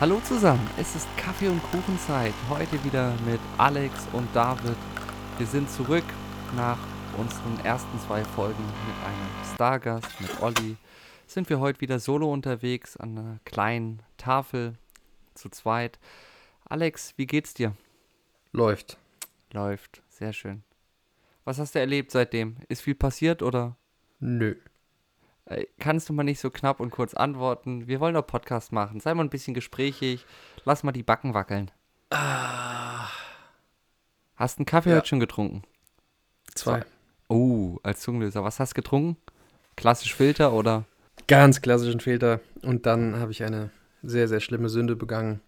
Hallo zusammen, es ist Kaffee- und Kuchenzeit. Heute wieder mit Alex und David. Wir sind zurück nach unseren ersten zwei Folgen mit einem Stargast, mit Olli. Sind wir heute wieder solo unterwegs an einer kleinen Tafel zu zweit. Alex, wie geht's dir? Läuft. Läuft, sehr schön. Was hast du erlebt seitdem? Ist viel passiert oder? Nö. Äh, Kannst du mal nicht so knapp und kurz antworten? Wir wollen doch Podcast machen. Sei mal ein bisschen gesprächig. Lass mal die Backen wackeln. Hast du einen Kaffee Ja. heute schon getrunken? Zwei. Oh, als Zungenlöser. Was hast du getrunken? Klassisch Filter oder? Ganz klassischen Filter. Und dann habe ich eine sehr, sehr schlimme Sünde begangen.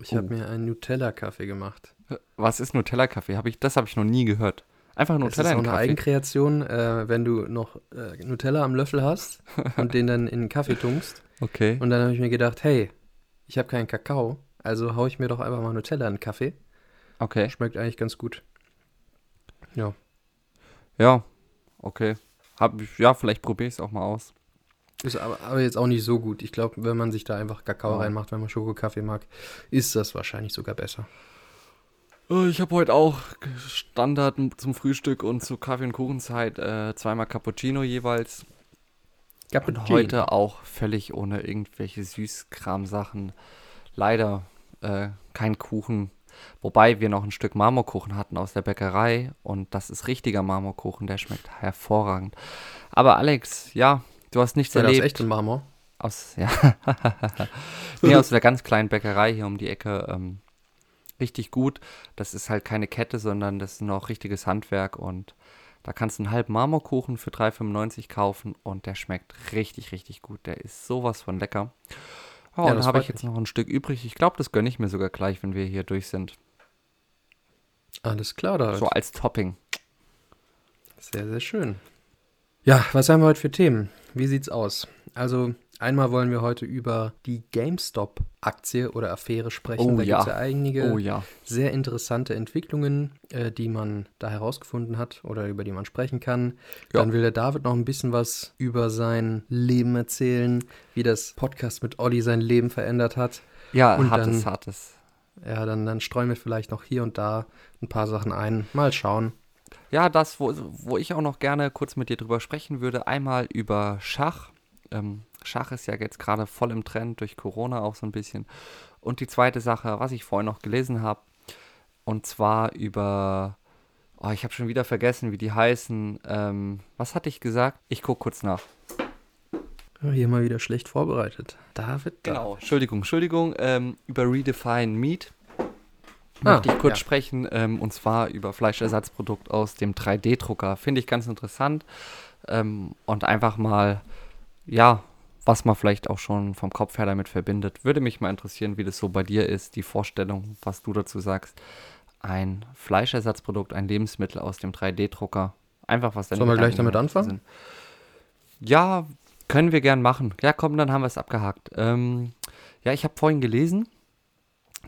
Ich Oh. habe mir einen Nutella-Kaffee gemacht. Was ist Nutella-Kaffee? Hab ich, das habe ich noch nie gehört. Einfach Das Nutella ist auch in eine Kaffee. Eigenkreation, äh, wenn du noch äh, Nutella am Löffel hast und den dann in den Kaffee tunkst. Okay. Und dann habe ich mir gedacht, hey, ich habe keinen Kakao, also haue ich mir doch einfach mal Nutella in den Kaffee. Okay. Schmeckt eigentlich ganz gut. Ja. Ja. Okay. Hab ja, vielleicht probiere ich es auch mal aus. Ist aber, aber jetzt auch nicht so gut. Ich glaube, wenn man sich da einfach Kakao Ja. reinmacht, wenn man Schokokaffee mag, ist das wahrscheinlich sogar besser. Äh, Ich habe heute auch Standard zum Frühstück und zu Kaffee- und Kuchenzeit äh, zweimal Cappuccino jeweils. Und heute auch völlig ohne irgendwelche Süßkram-Sachen. Leider äh, kein Kuchen. Wobei wir noch ein Stück Marmorkuchen hatten aus der Bäckerei. Und das ist richtiger Marmorkuchen. Der schmeckt hervorragend. Aber Alex, ja, du hast nichts das erlebt. echt in Marmor? Aus, ja. nee, aus der ganz kleinen Bäckerei hier um die Ecke. Ähm, richtig gut. Das ist halt keine Kette, sondern das ist noch richtiges Handwerk und da kannst du einen halben Marmorkuchen für 3,95 kaufen und der schmeckt richtig, richtig gut. Der ist sowas von lecker. Ja, Ja, und dann das habe ich jetzt noch ein Stück übrig. Ich glaube, das gönne ich mir sogar gleich, wenn wir hier durch sind. Alles klar, da. So als Topping. Sehr, sehr schön. Ja, was haben wir heute für Themen? Wie sieht's aus? Also, einmal wollen wir heute über die GameStop-Aktie oder Affäre sprechen. Oh da ja. gibt's ja einige Oh ja. sehr interessante Entwicklungen, äh, die man da herausgefunden hat oder über die man sprechen kann. Ja. Dann will der David noch ein bisschen was über sein Leben erzählen, wie das Podcast mit Olli sein Leben verändert hat. Ja, Und hartes, dann- hartes. Ja, dann, dann streuen wir vielleicht noch hier und da ein paar Sachen ein. Mal schauen. Ja, das, wo, wo ich auch noch gerne kurz mit dir drüber sprechen würde, einmal über Schach. Ähm, Schach ist ja jetzt gerade voll im Trend, durch Corona auch so ein bisschen. Und die zweite Sache, was ich vorhin noch gelesen habe, und zwar über, oh, ich habe schon wieder vergessen, wie die heißen. Ähm, was hatte ich gesagt? Ich gucke kurz nach. Hier mal wieder schlecht vorbereitet. David, da. Genau, Entschuldigung, Entschuldigung, ähm, über Redefine Meat Ah, möchte ich kurz ja. sprechen, ähm, und zwar über Fleischersatzprodukt aus dem 3D-Drucker. Finde ich ganz interessant ähm, und einfach mal, ja, was man vielleicht auch schon vom Kopf her damit verbindet. Würde mich mal interessieren, wie das so bei dir ist, die Vorstellung, was du dazu sagst. Ein Fleischersatzprodukt, ein Lebensmittel aus dem 3D-Drucker. Einfach was deine Sollen wir gleich damit anfangen? sind. Ja, können wir gern machen. Ja, komm, dann haben wir es abgehakt. Ähm, ja, ich habe vorhin gelesen,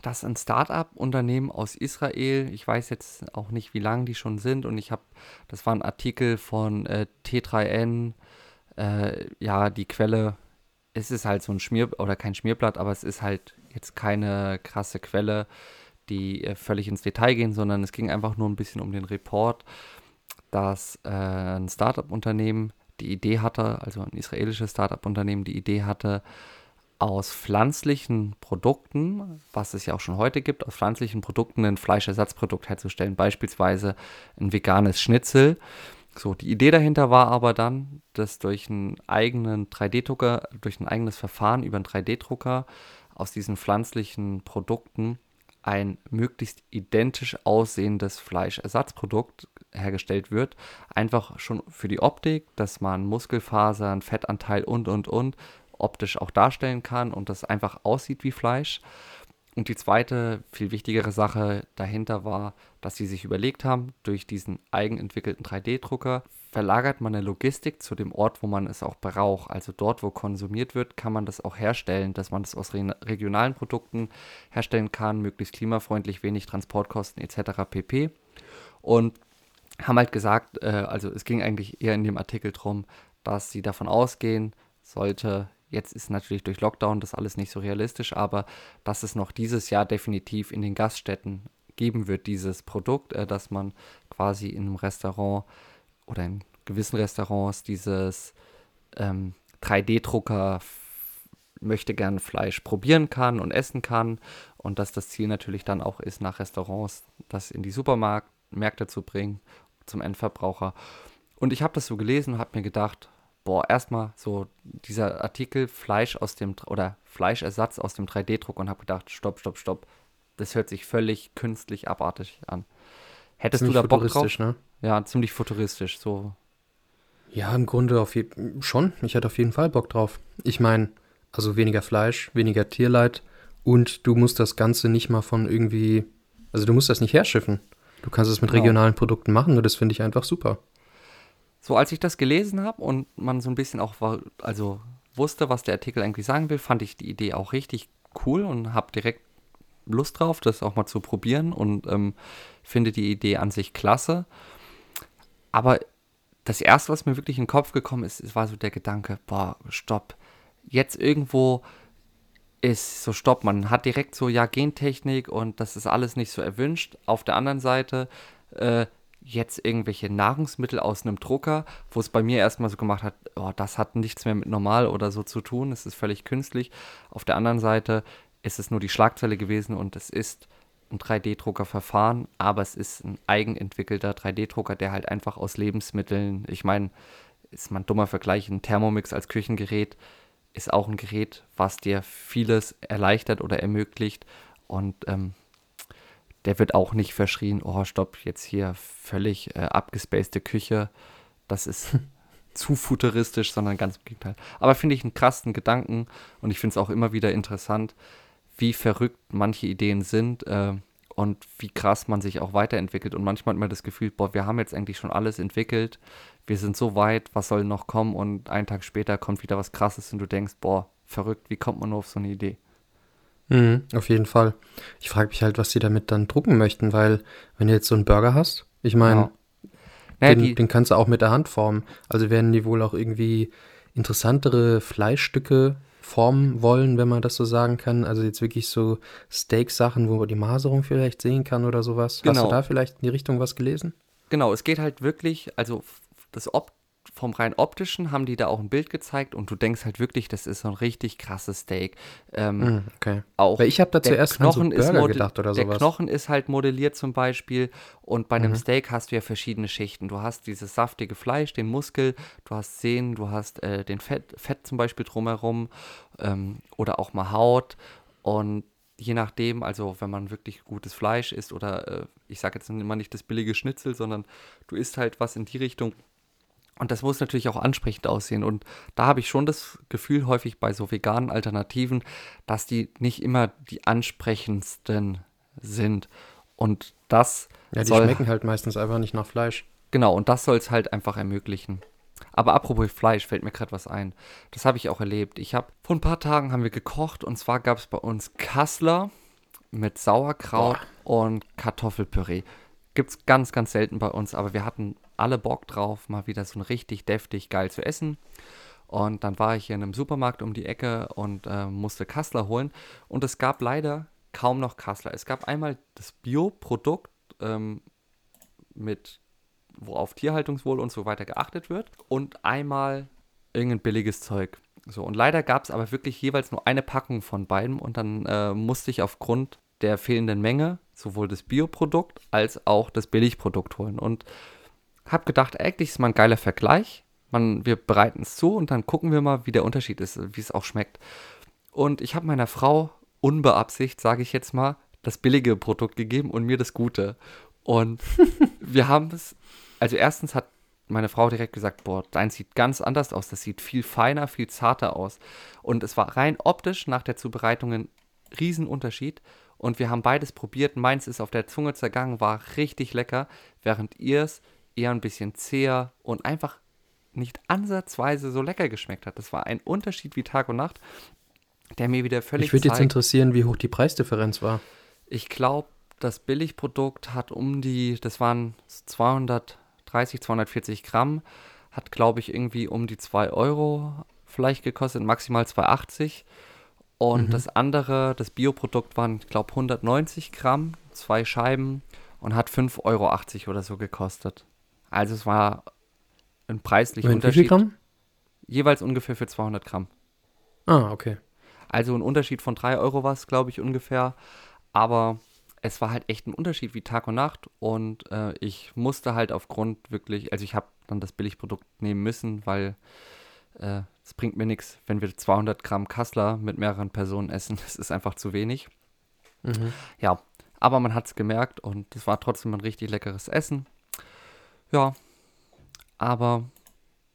dass ein Start-up-Unternehmen aus Israel, ich weiß jetzt auch nicht, wie lange die schon sind, und ich habe, das war ein Artikel von äh, T3N, äh, ja, die Quelle, es ist halt so ein Schmier, oder kein Schmierblatt, aber es ist halt jetzt keine krasse Quelle, die äh, völlig ins Detail gehen, sondern es ging einfach nur ein bisschen um den Report, dass äh, ein Startup-Unternehmen die Idee hatte, also ein israelisches Startup-Unternehmen die Idee hatte, aus pflanzlichen Produkten, was es ja auch schon heute gibt, aus pflanzlichen Produkten ein Fleischersatzprodukt herzustellen, beispielsweise ein veganes Schnitzel. So, die Idee dahinter war aber dann, dass durch einen eigenen 3D-Drucker, durch ein eigenes Verfahren über einen 3D-Drucker aus diesen pflanzlichen Produkten ein möglichst identisch aussehendes Fleischersatzprodukt hergestellt wird. Einfach schon für die Optik, dass man Muskelfasern, Fettanteil und, und, und optisch auch darstellen kann und das einfach aussieht wie Fleisch. Und die zweite, viel wichtigere Sache dahinter war, dass sie sich überlegt haben, durch diesen eigenentwickelten 3D-Drucker verlagert man eine Logistik zu dem Ort, wo man es auch braucht. Also dort, wo konsumiert wird, kann man das auch herstellen, dass man das aus re regionalen Produkten herstellen kann, möglichst klimafreundlich, wenig Transportkosten etc. pp. Und haben halt gesagt, äh, also es ging eigentlich eher in dem Artikel drum, dass sie davon ausgehen, sollte Jetzt ist natürlich durch Lockdown das alles nicht so realistisch, aber dass es noch dieses Jahr definitiv in den Gaststätten geben wird, dieses Produkt, äh, dass man quasi in einem Restaurant oder in gewissen Restaurants dieses ähm, 3D-Drucker möchte gerne Fleisch probieren kann und essen kann und dass das Ziel natürlich dann auch ist, nach Restaurants das in die Supermärkte zu bringen, zum Endverbraucher. Und ich habe das so gelesen und habe mir gedacht, boah, erstmal so dieser Artikel Fleisch aus dem oder Fleischersatz aus dem 3D-Druck und habe gedacht, stopp, stopp, stopp. Das hört sich völlig künstlich abartig an. Hättest ziemlich du da Bock drauf? Ne? Ja, ziemlich futuristisch, so. Ja, im Grunde auf schon. Ich hätte auf jeden Fall Bock drauf. Ich meine, also weniger Fleisch, weniger Tierleid und du musst das Ganze nicht mal von irgendwie, also du musst das nicht herschiffen. Du kannst es mit genau. regionalen Produkten machen und das finde ich einfach super. So, als ich das gelesen habe und man so ein bisschen auch war, also wusste, was der Artikel eigentlich sagen will, fand ich die Idee auch richtig cool und habe direkt Lust drauf, das auch mal zu probieren und ähm, finde die Idee an sich klasse. Aber das erste, was mir wirklich in den Kopf gekommen ist, war so der Gedanke, boah, stopp. Jetzt irgendwo ist so, stopp, man hat direkt so, ja, Gentechnik und das ist alles nicht so erwünscht. Auf der anderen Seite, äh, jetzt irgendwelche Nahrungsmittel aus einem Drucker, wo es bei mir erstmal so gemacht hat, oh, das hat nichts mehr mit normal oder so zu tun, es ist völlig künstlich. Auf der anderen Seite ist es nur die Schlagzeile gewesen und es ist ein 3D-Drucker-Verfahren, aber es ist ein eigenentwickelter 3D-Drucker, der halt einfach aus Lebensmitteln, ich meine, ist man dummer Vergleich, ein Thermomix als Küchengerät ist auch ein Gerät, was dir vieles erleichtert oder ermöglicht und ähm, der wird auch nicht verschrien, oh stopp, jetzt hier völlig äh, abgespacede Küche, das ist zu futuristisch, sondern ganz im Gegenteil. Aber finde ich einen krassen Gedanken und ich finde es auch immer wieder interessant, wie verrückt manche Ideen sind äh, und wie krass man sich auch weiterentwickelt. Und manchmal hat man das Gefühl, boah, wir haben jetzt eigentlich schon alles entwickelt, wir sind so weit, was soll noch kommen? Und einen Tag später kommt wieder was Krasses und du denkst, boah, verrückt, wie kommt man nur auf so eine Idee? Mhm, auf jeden Fall. Ich frage mich halt, was sie damit dann drucken möchten, weil wenn du jetzt so einen Burger hast, ich meine, ja. den, den, kannst du auch mit der Hand formen. Also werden die wohl auch irgendwie interessantere Fleischstücke formen wollen, wenn man das so sagen kann. Also jetzt wirklich so Steak-Sachen, wo man die Maserung vielleicht sehen kann oder sowas. Genau. Hast du genau. da vielleicht in die Richtung was gelesen? Genau, es geht halt wirklich, also das Ob vom rein optischen haben die da auch ein Bild gezeigt und du denkst halt wirklich, das ist so ein richtig krasses Steak. Ähm, mm, okay. Auch Weil ich habe da zuerst Knochen an so gedacht oder der sowas. Der Knochen ist halt modelliert zum Beispiel und bei einem mhm. Steak hast du ja verschiedene Schichten. Du hast dieses saftige Fleisch, den Muskel, du hast Sehnen, du hast äh, den Fett, Fett zum Beispiel drumherum ähm, oder auch mal Haut und je nachdem, also wenn man wirklich gutes Fleisch isst oder äh, ich sage jetzt immer nicht das billige Schnitzel, sondern du isst halt was in die Richtung, und das muss natürlich auch ansprechend aussehen. Und da habe ich schon das Gefühl häufig bei so veganen Alternativen, dass die nicht immer die ansprechendsten sind. Und das. Ja, die soll, schmecken halt meistens einfach nicht nach Fleisch. Genau, und das soll es halt einfach ermöglichen. Aber apropos Fleisch, fällt mir gerade was ein. Das habe ich auch erlebt. Ich habe vor ein paar Tagen haben wir gekocht und zwar gab es bei uns Kassler mit Sauerkraut Boah. und Kartoffelpüree. Gibt es ganz, ganz selten bei uns, aber wir hatten alle Bock drauf, mal wieder so ein richtig deftig geil zu essen. Und dann war ich hier in einem Supermarkt um die Ecke und äh, musste Kassler holen. Und es gab leider kaum noch Kassler. Es gab einmal das Bioprodukt ähm, mit, wo auf Tierhaltungswohl und so weiter geachtet wird. Und einmal irgendein billiges Zeug. So, und leider gab es aber wirklich jeweils nur eine Packung von beiden. Und dann äh, musste ich aufgrund der fehlenden Menge sowohl das Bioprodukt als auch das Billigprodukt holen. Und habe gedacht, eigentlich ist mal ein geiler Vergleich. Man, wir bereiten es zu und dann gucken wir mal, wie der Unterschied ist, wie es auch schmeckt. Und ich habe meiner Frau unbeabsichtigt, sage ich jetzt mal, das billige Produkt gegeben und mir das gute. Und wir haben es, also erstens hat meine Frau direkt gesagt, boah, dein sieht ganz anders aus, das sieht viel feiner, viel zarter aus. Und es war rein optisch nach der Zubereitung ein Riesenunterschied. Und wir haben beides probiert. Meins ist auf der Zunge zergangen, war richtig lecker, während ihr es eher ein bisschen zäher und einfach nicht ansatzweise so lecker geschmeckt hat. Das war ein Unterschied wie Tag und Nacht, der mir wieder völlig. Ich würde jetzt interessieren, wie hoch die Preisdifferenz war. Ich glaube, das Billigprodukt hat um die, das waren 230, 240 Gramm, hat glaube ich irgendwie um die 2 Euro vielleicht gekostet, maximal 2,80. Und mhm. das andere, das Bioprodukt waren, ich glaube, 190 Gramm, zwei Scheiben und hat 5,80 Euro oder so gekostet. Also es war ein preislicher Unterschied. Wie viel Gramm? Jeweils ungefähr für 200 Gramm. Ah, okay. Also ein Unterschied von 3 Euro war es, glaube ich, ungefähr. Aber es war halt echt ein Unterschied wie Tag und Nacht. Und äh, ich musste halt aufgrund wirklich, also ich habe dann das Billigprodukt nehmen müssen, weil äh, es bringt mir nichts, wenn wir 200 Gramm Kassler mit mehreren Personen essen. Das ist einfach zu wenig. Mhm. Ja, aber man hat es gemerkt und es war trotzdem ein richtig leckeres Essen. Ja, aber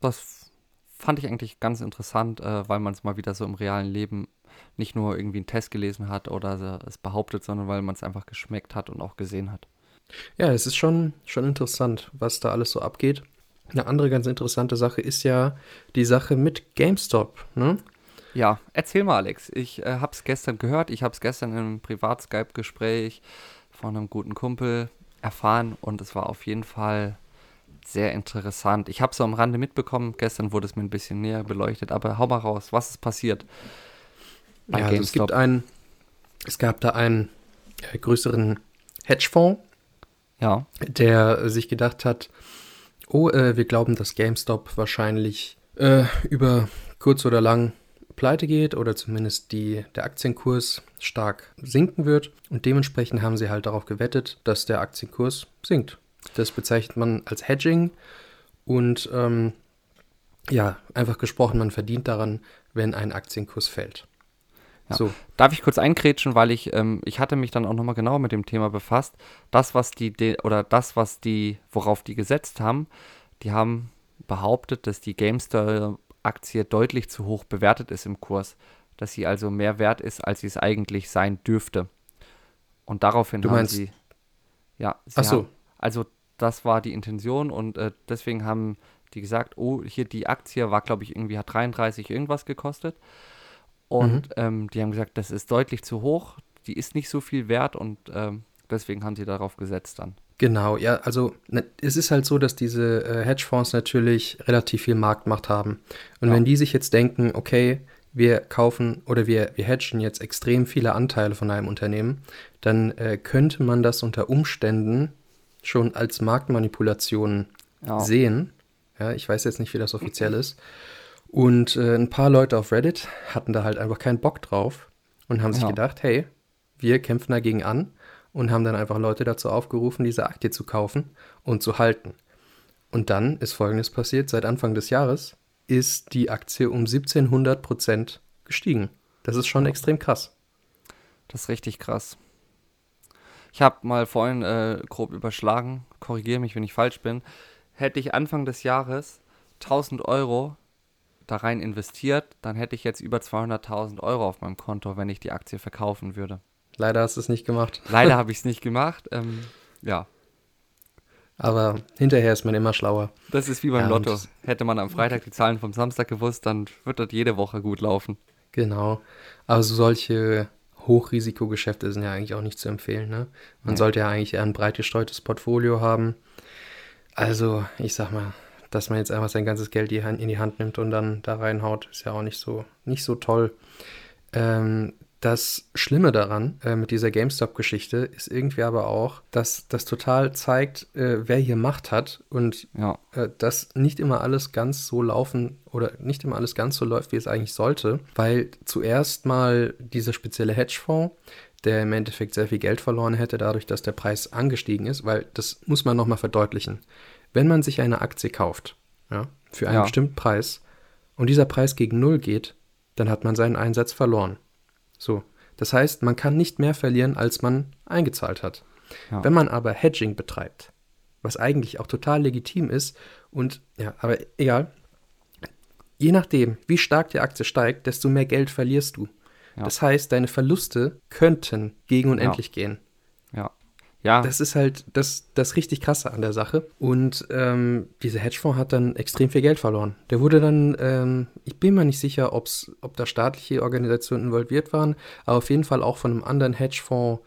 das fand ich eigentlich ganz interessant, äh, weil man es mal wieder so im realen Leben nicht nur irgendwie einen Test gelesen hat oder es behauptet, sondern weil man es einfach geschmeckt hat und auch gesehen hat. Ja, es ist schon, schon interessant, was da alles so abgeht. Eine andere ganz interessante Sache ist ja die Sache mit GameStop, ne? Ja, erzähl mal, Alex. Ich äh, habe es gestern gehört. Ich habe es gestern in einem Privat-Skype-Gespräch von einem guten Kumpel erfahren und es war auf jeden Fall sehr interessant. Ich habe es so am Rande mitbekommen. Gestern wurde es mir ein bisschen näher beleuchtet, aber hau mal raus. Was ist passiert? Bei ja, also es gibt einen, es gab da einen größeren Hedgefonds, ja. der sich gedacht hat, oh, äh, wir glauben, dass GameStop wahrscheinlich äh, über kurz oder lang pleite geht oder zumindest die, der Aktienkurs stark sinken wird. Und dementsprechend haben sie halt darauf gewettet, dass der Aktienkurs sinkt. Das bezeichnet man als Hedging und ähm, ja, einfach gesprochen, man verdient daran, wenn ein Aktienkurs fällt. Ja. So. Darf ich kurz einkrätschen, weil ich, ähm, ich hatte mich dann auch nochmal genauer mit dem Thema befasst. Das, was die, oder das, was die, worauf die gesetzt haben, die haben behauptet, dass die GameStar-Aktie deutlich zu hoch bewertet ist im Kurs. Dass sie also mehr wert ist, als sie es eigentlich sein dürfte. Und daraufhin du meinst, haben sie. Ja, sie Ach so. Haben, also, das war die Intention und äh, deswegen haben die gesagt: Oh, hier die Aktie war, glaube ich, irgendwie hat 33 irgendwas gekostet. Und mhm. ähm, die haben gesagt, das ist deutlich zu hoch, die ist nicht so viel wert und ähm, deswegen haben sie darauf gesetzt dann. Genau, ja, also ne, es ist halt so, dass diese äh, Hedgefonds natürlich relativ viel Marktmacht haben. Und ja. wenn die sich jetzt denken, okay, wir kaufen oder wir, wir hedgen jetzt extrem viele Anteile von einem Unternehmen, dann äh, könnte man das unter Umständen schon als Marktmanipulation ja. sehen. Ja, ich weiß jetzt nicht, wie das offiziell ist. Und äh, ein paar Leute auf Reddit hatten da halt einfach keinen Bock drauf und haben sich ja. gedacht, hey, wir kämpfen dagegen an und haben dann einfach Leute dazu aufgerufen, diese Aktie zu kaufen und zu halten. Und dann ist Folgendes passiert. Seit Anfang des Jahres ist die Aktie um 1700 Prozent gestiegen. Das ist schon extrem krass. Das ist richtig krass. Ich habe mal vorhin äh, grob überschlagen, korrigiere mich, wenn ich falsch bin. Hätte ich Anfang des Jahres 1000 Euro da rein investiert, dann hätte ich jetzt über 200.000 Euro auf meinem Konto, wenn ich die Aktie verkaufen würde. Leider hast du es nicht gemacht. Leider habe ich es nicht gemacht. Ähm, ja. Aber hinterher ist man immer schlauer. Das ist wie beim ja, Lotto. Hätte man am Freitag die Zahlen vom Samstag gewusst, dann wird das jede Woche gut laufen. Genau. Also solche Hochrisikogeschäfte sind ja eigentlich auch nicht zu empfehlen. Ne? Man ja. sollte ja eigentlich eher ein breit gestreutes Portfolio haben. Also, ich sag mal, dass man jetzt einfach sein ganzes Geld in die Hand nimmt und dann da reinhaut, ist ja auch nicht so, nicht so toll. Ähm, das Schlimme daran äh, mit dieser GameStop-Geschichte ist irgendwie aber auch, dass das total zeigt, äh, wer hier Macht hat und ja. äh, dass nicht immer alles ganz so laufen oder nicht immer alles ganz so läuft, wie es eigentlich sollte, weil zuerst mal dieser spezielle Hedgefonds, der im Endeffekt sehr viel Geld verloren hätte, dadurch, dass der Preis angestiegen ist, weil das muss man nochmal verdeutlichen. Wenn man sich eine Aktie kauft, ja, für einen ja. bestimmten Preis und dieser Preis gegen Null geht, dann hat man seinen Einsatz verloren. So. Das heißt, man kann nicht mehr verlieren, als man eingezahlt hat. Ja. Wenn man aber Hedging betreibt, was eigentlich auch total legitim ist und ja, aber egal, je nachdem, wie stark die Aktie steigt, desto mehr Geld verlierst du. Ja. Das heißt, deine Verluste könnten gegen unendlich ja. gehen. Ja. Das ist halt das, das richtig krasse an der Sache. Und ähm, dieser Hedgefonds hat dann extrem viel Geld verloren. Der wurde dann, ähm, ich bin mir nicht sicher, ob's, ob da staatliche Organisationen involviert waren, aber auf jeden Fall auch von einem anderen Hedgefonds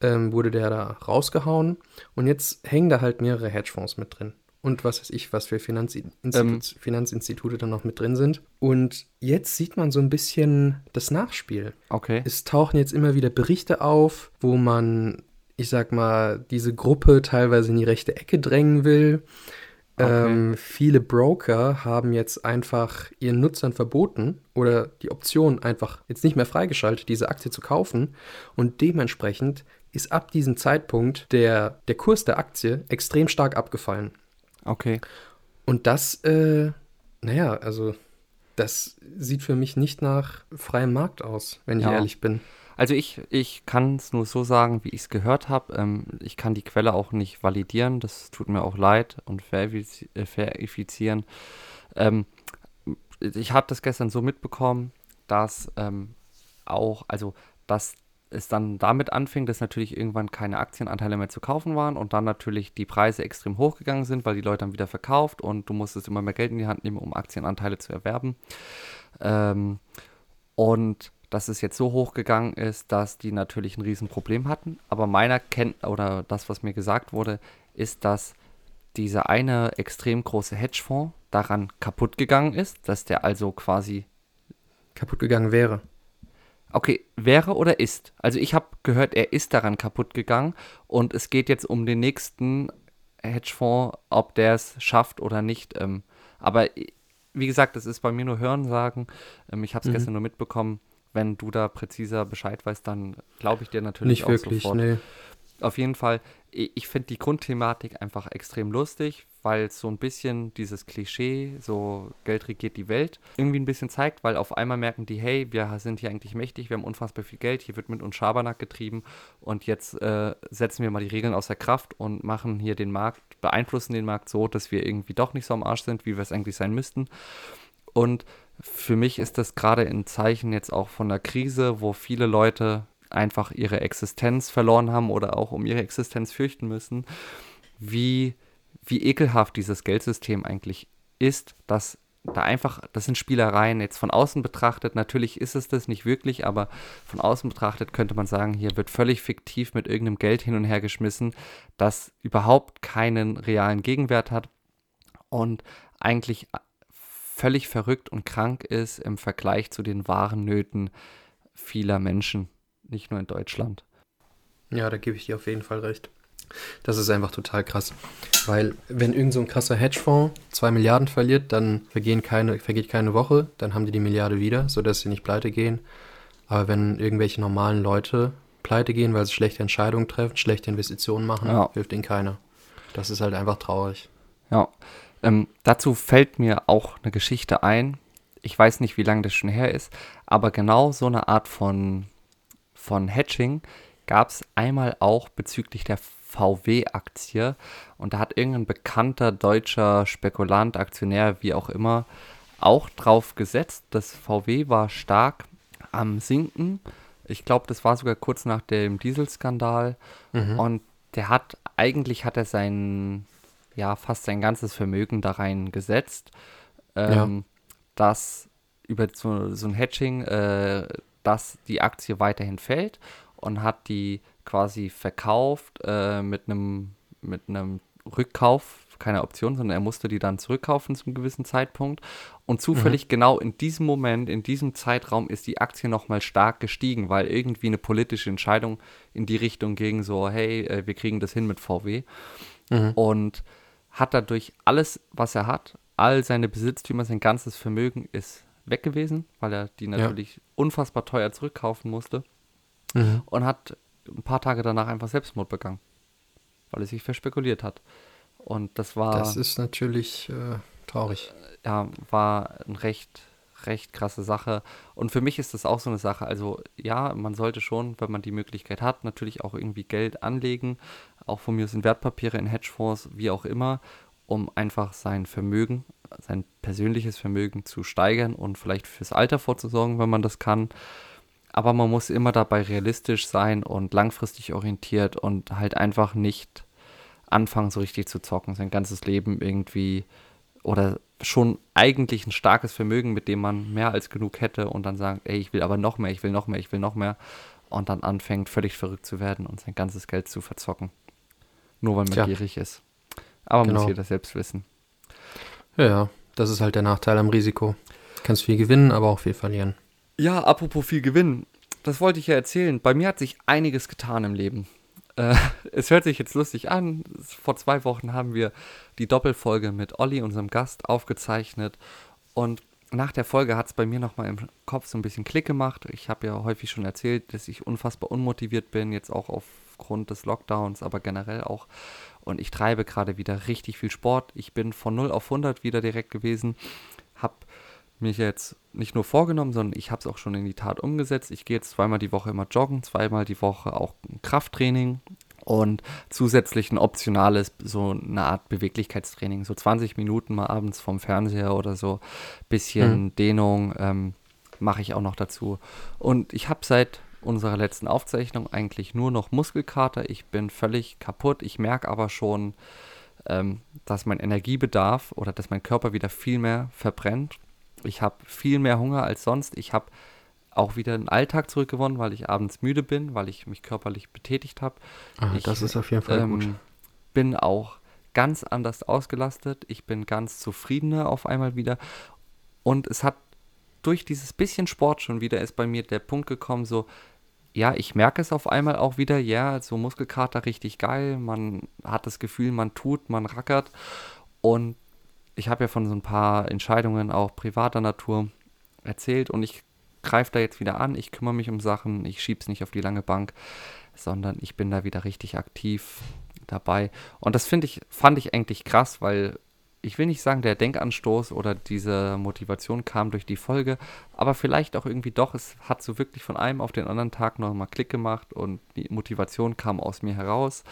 ähm, wurde der da rausgehauen. Und jetzt hängen da halt mehrere Hedgefonds mit drin. und was weiß ich, was für Finanzinstitu ähm, Finanzinstitute dann noch mit drin sind. Und jetzt sieht man so ein bisschen das Nachspiel. Okay. Es tauchen jetzt immer wieder Berichte auf, wo man, ich sag mal, diese Gruppe teilweise in die rechte Ecke drängen will. Okay. Ähm, viele Broker haben jetzt einfach ihren Nutzern verboten oder die Option einfach jetzt nicht mehr freigeschaltet, diese Aktie zu kaufen. Und dementsprechend ist ab diesem Zeitpunkt der, der Kurs der Aktie extrem stark abgefallen. Okay. Und das, äh, naja, also das sieht für mich nicht nach freiem Markt aus, wenn ich ja. ehrlich bin. Also ich, ich kann es nur so sagen, wie ich es gehört habe. Ähm, ich kann die Quelle auch nicht validieren, das tut mir auch leid und äh, verifizieren. Ähm, ich habe das gestern so mitbekommen, dass ähm, auch, also dass es dann damit anfing, dass natürlich irgendwann keine Aktienanteile mehr zu kaufen waren und dann natürlich die Preise extrem hochgegangen sind, weil die Leute dann wieder verkauft und du musstest immer mehr Geld in die Hand nehmen, um Aktienanteile zu erwerben. Ähm, und dass es jetzt so hochgegangen ist, dass die natürlich ein Riesenproblem hatten. Aber meiner kennt oder das, was mir gesagt wurde, ist, dass dieser eine extrem große Hedgefonds daran kaputt gegangen ist, dass der also quasi kaputt gegangen wäre. Okay, wäre oder ist? Also ich habe gehört, er ist daran kaputt gegangen und es geht jetzt um den nächsten Hedgefonds, ob der es schafft oder nicht. Ähm, aber wie gesagt, das ist bei mir nur Hörensagen. Ähm, ich habe es mhm. gestern nur mitbekommen wenn du da präziser Bescheid weißt, dann glaube ich dir natürlich Nicht auch wirklich, sofort. Nee. Auf jeden Fall, ich finde die Grundthematik einfach extrem lustig, weil es so ein bisschen dieses Klischee, so Geld regiert die Welt, irgendwie ein bisschen zeigt, weil auf einmal merken die, hey, wir sind hier eigentlich mächtig, wir haben unfassbar viel Geld, hier wird mit uns Schabernack getrieben und jetzt äh, setzen wir mal die Regeln außer Kraft und machen hier den Markt, beeinflussen den Markt so, dass wir irgendwie doch nicht so am Arsch sind, wie wir es eigentlich sein müssten. Und für mich ist das gerade ein Zeichen jetzt auch von der Krise, wo viele Leute einfach ihre Existenz verloren haben oder auch um ihre Existenz fürchten müssen, wie, wie ekelhaft dieses Geldsystem eigentlich ist, dass da einfach, das sind Spielereien, jetzt von außen betrachtet, natürlich ist es das nicht wirklich, aber von außen betrachtet könnte man sagen, hier wird völlig fiktiv mit irgendeinem Geld hin und her geschmissen, das überhaupt keinen realen Gegenwert hat und eigentlich völlig verrückt und krank ist im Vergleich zu den wahren Nöten vieler Menschen, nicht nur in Deutschland. Ja, da gebe ich dir auf jeden Fall recht. Das ist einfach total krass. Weil, wenn irgend so ein krasser Hedgefonds zwei Milliarden verliert, dann vergehen keine, vergeht keine Woche, dann haben die die Milliarde wieder, sodass sie nicht pleite gehen. Aber wenn irgendwelche normalen Leute pleite gehen, weil sie schlechte Entscheidungen treffen, schlechte Investitionen machen, ja. hilft ihnen keiner. Das ist halt einfach traurig. Ja, ähm, dazu fällt mir auch eine Geschichte ein. Ich weiß nicht, wie lange das schon her ist, aber genau so eine Art von, von Hedging gab es einmal auch bezüglich der VW-Aktie. Und da hat irgendein bekannter deutscher Spekulant, Aktionär, wie auch immer, auch drauf gesetzt. Das VW war stark am Sinken. Ich glaube, das war sogar kurz nach dem Dieselskandal. Mhm. Und der hat, eigentlich hat er seinen ja fast sein ganzes Vermögen da rein gesetzt, ähm, ja. dass über so, so ein Hedging, äh, dass die Aktie weiterhin fällt und hat die quasi verkauft äh, mit einem mit einem Rückkauf, keine Option, sondern er musste die dann zurückkaufen zum gewissen Zeitpunkt. Und zufällig mhm. genau in diesem Moment, in diesem Zeitraum ist die Aktie nochmal stark gestiegen, weil irgendwie eine politische Entscheidung in die Richtung ging, so, hey, äh, wir kriegen das hin mit VW. Mhm. Und hat dadurch alles, was er hat, all seine Besitztümer, sein ganzes Vermögen ist weg gewesen, weil er die natürlich ja. unfassbar teuer zurückkaufen musste. Mhm. Und hat ein paar Tage danach einfach Selbstmord begangen, weil er sich verspekuliert hat. Und das war. Das ist natürlich äh, traurig. Äh, ja, war ein recht, recht krasse Sache. Und für mich ist das auch so eine Sache. Also, ja, man sollte schon, wenn man die Möglichkeit hat, natürlich auch irgendwie Geld anlegen auch von mir sind Wertpapiere in Hedgefonds, wie auch immer, um einfach sein Vermögen, sein persönliches Vermögen zu steigern und vielleicht fürs Alter vorzusorgen, wenn man das kann. Aber man muss immer dabei realistisch sein und langfristig orientiert und halt einfach nicht anfangen, so richtig zu zocken, sein ganzes Leben irgendwie oder schon eigentlich ein starkes Vermögen, mit dem man mehr als genug hätte und dann sagt, ey, ich will aber noch mehr, ich will noch mehr, ich will noch mehr und dann anfängt völlig verrückt zu werden und sein ganzes Geld zu verzocken. Nur weil man Tja. gierig ist. Aber genau. muss jeder selbst wissen. Ja, das ist halt der Nachteil am Risiko. Du kannst viel gewinnen, aber auch viel verlieren. Ja, apropos viel gewinnen. Das wollte ich ja erzählen. Bei mir hat sich einiges getan im Leben. Äh, es hört sich jetzt lustig an. Vor zwei Wochen haben wir die Doppelfolge mit Olli, unserem Gast, aufgezeichnet. Und nach der Folge hat es bei mir nochmal im Kopf so ein bisschen Klick gemacht. Ich habe ja häufig schon erzählt, dass ich unfassbar unmotiviert bin, jetzt auch aufgrund des Lockdowns, aber generell auch. Und ich treibe gerade wieder richtig viel Sport. Ich bin von 0 auf 100 wieder direkt gewesen. Habe mich jetzt nicht nur vorgenommen, sondern ich habe es auch schon in die Tat umgesetzt. Ich gehe jetzt zweimal die Woche immer joggen, zweimal die Woche auch Krafttraining und zusätzlich ein optionales, so eine Art Beweglichkeitstraining, so 20 Minuten mal abends vom Fernseher oder so, bisschen mhm. Dehnung ähm, mache ich auch noch dazu. Und ich habe seit unserer letzten Aufzeichnung eigentlich nur noch Muskelkater. Ich bin völlig kaputt. Ich merke aber schon, ähm, dass mein Energiebedarf oder dass mein Körper wieder viel mehr verbrennt. Ich habe viel mehr Hunger als sonst. Ich habe auch wieder einen Alltag zurückgewonnen, weil ich abends müde bin, weil ich mich körperlich betätigt habe. Ah, das ist auf jeden Fall ähm, gut. Bin auch ganz anders ausgelastet. Ich bin ganz zufriedener auf einmal wieder. Und es hat durch dieses bisschen Sport schon wieder ist bei mir der Punkt gekommen, so, ja, ich merke es auf einmal auch wieder, ja, so Muskelkater richtig geil. Man hat das Gefühl, man tut, man rackert. Und ich habe ja von so ein paar Entscheidungen auch privater Natur erzählt und ich greife da jetzt wieder an, ich kümmere mich um Sachen, ich schiebe es nicht auf die lange Bank, sondern ich bin da wieder richtig aktiv dabei. Und das finde ich, fand ich eigentlich krass, weil ich will nicht sagen, der Denkanstoß oder diese Motivation kam durch die Folge, aber vielleicht auch irgendwie doch, es hat so wirklich von einem auf den anderen Tag nochmal Klick gemacht und die Motivation kam aus mir heraus,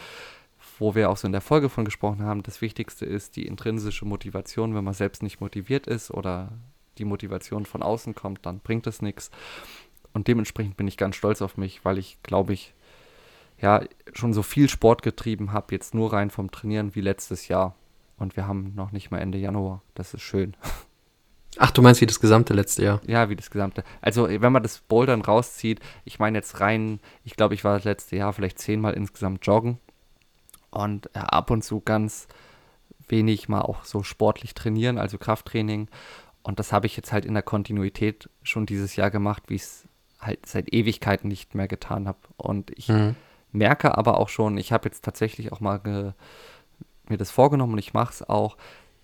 wo wir auch so in der Folge von gesprochen haben. Das Wichtigste ist die intrinsische Motivation, wenn man selbst nicht motiviert ist oder die Motivation von außen kommt, dann bringt es nichts. Und dementsprechend bin ich ganz stolz auf mich, weil ich, glaube ich, ja, schon so viel Sport getrieben habe, jetzt nur rein vom Trainieren wie letztes Jahr. Und wir haben noch nicht mal Ende Januar. Das ist schön. Ach, du meinst wie das gesamte letzte Jahr? Ja, wie das gesamte. Also, wenn man das Bouldern rauszieht, ich meine jetzt rein, ich glaube, ich war das letzte Jahr vielleicht zehnmal insgesamt joggen. Und ja, ab und zu ganz wenig mal auch so sportlich trainieren, also Krafttraining. Und das habe ich jetzt halt in der Kontinuität schon dieses Jahr gemacht, wie ich es halt seit Ewigkeiten nicht mehr getan habe. Und ich mhm. merke aber auch schon, ich habe jetzt tatsächlich auch mal mir das vorgenommen und ich mache es auch,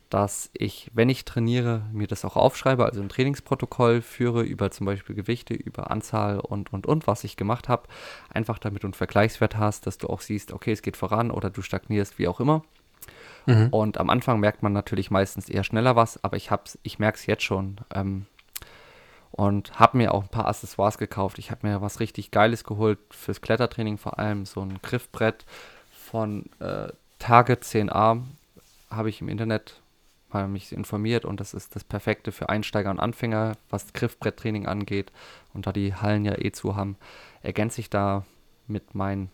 dass ich, wenn ich trainiere, mir das auch aufschreibe, also ein Trainingsprotokoll führe über zum Beispiel Gewichte, über Anzahl und, und, und, was ich gemacht habe. Einfach damit du einen Vergleichswert hast, dass du auch siehst, okay, es geht voran oder du stagnierst, wie auch immer. Mhm. Und am Anfang merkt man natürlich meistens eher schneller was, aber ich, ich merke es jetzt schon. Ähm, und habe mir auch ein paar Accessoires gekauft. Ich habe mir was richtig Geiles geholt fürs Klettertraining, vor allem so ein Griffbrett von äh, Target 10a. Habe ich im Internet mal mich informiert und das ist das Perfekte für Einsteiger und Anfänger, was Griffbretttraining angeht. Und da die Hallen ja eh zu haben, ergänze ich da mit mein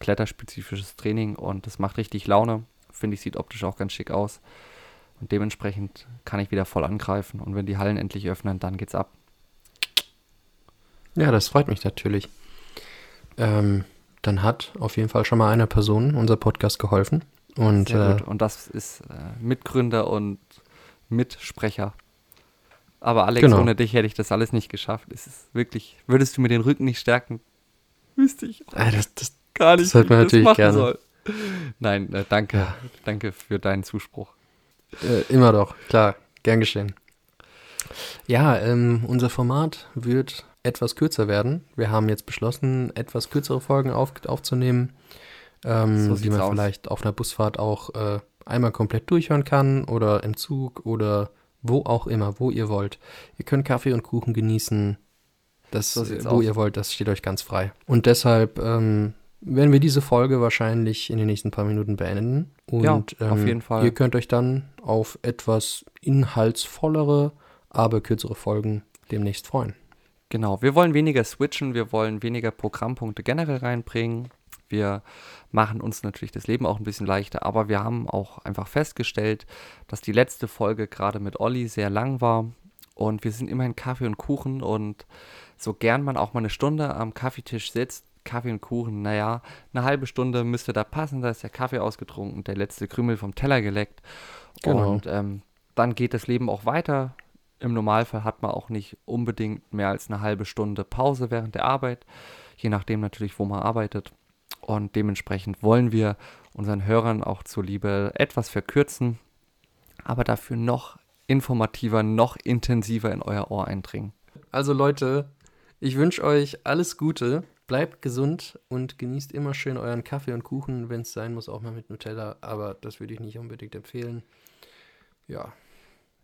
kletterspezifisches Training und das macht richtig Laune finde ich, sieht optisch auch ganz schick aus. Und dementsprechend kann ich wieder voll angreifen. Und wenn die Hallen endlich öffnen, dann geht's ab. Ja, das freut mich natürlich. Ähm, dann hat auf jeden Fall schon mal einer Person unser Podcast geholfen. Und. Äh, und das ist äh, Mitgründer und Mitsprecher. Aber Alex, genau. ohne dich hätte ich das alles nicht geschafft. Es ist wirklich, würdest du mir den Rücken nicht stärken, wüsste ich ah, das, das, gar nicht, das wie ich das machen gerne. soll. Nein, äh, danke. Ja. Danke für deinen Zuspruch. Äh, immer doch, klar. Gern geschehen. Ja, ähm, unser Format wird etwas kürzer werden. Wir haben jetzt beschlossen, etwas kürzere Folgen auf, aufzunehmen, ähm, so die man aus. vielleicht auf einer Busfahrt auch äh, einmal komplett durchhören kann oder im Zug oder wo auch immer, wo ihr wollt. Ihr könnt Kaffee und Kuchen genießen. Das, so wo aus. ihr wollt, das steht euch ganz frei. Und deshalb ähm, werden wir diese Folge wahrscheinlich in den nächsten paar Minuten beenden. Und ja, auf ähm, jeden Fall. Ihr könnt euch dann auf etwas inhaltsvollere, aber kürzere Folgen demnächst freuen. Genau, wir wollen weniger switchen, wir wollen weniger Programmpunkte generell reinbringen. Wir machen uns natürlich das Leben auch ein bisschen leichter, aber wir haben auch einfach festgestellt, dass die letzte Folge gerade mit Olli sehr lang war und wir sind immerhin Kaffee und Kuchen und so gern man auch mal eine Stunde am Kaffeetisch sitzt, Kaffee und Kuchen, naja, eine halbe Stunde müsste da passen, da ist der Kaffee ausgetrunken, der letzte Krümel vom Teller geleckt. Genau. Und ähm, dann geht das Leben auch weiter. Im Normalfall hat man auch nicht unbedingt mehr als eine halbe Stunde Pause während der Arbeit, je nachdem natürlich, wo man arbeitet. Und dementsprechend wollen wir unseren Hörern auch zuliebe etwas verkürzen, aber dafür noch informativer, noch intensiver in euer Ohr eindringen. Also Leute, ich wünsche euch alles Gute, bleibt gesund und genießt immer schön euren Kaffee und Kuchen, wenn es sein muss, auch mal mit Nutella, aber das würde ich nicht unbedingt empfehlen. Ja,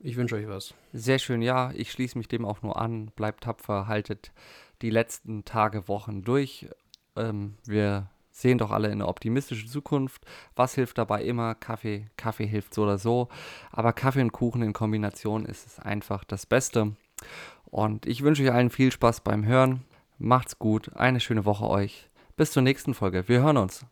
ich wünsche euch was. Sehr schön, ja, ich schließe mich dem auch nur an. Bleibt tapfer, haltet die letzten Tage, Wochen durch. Ähm, wir sehen doch alle in eine optimistische Zukunft. Was hilft dabei immer? Kaffee. Kaffee hilft so oder so. Aber Kaffee und Kuchen in Kombination ist es einfach das Beste. Und ich wünsche euch allen viel Spaß beim Hören. Macht's gut. Eine schöne Woche euch. Bis zur nächsten Folge. Wir hören uns.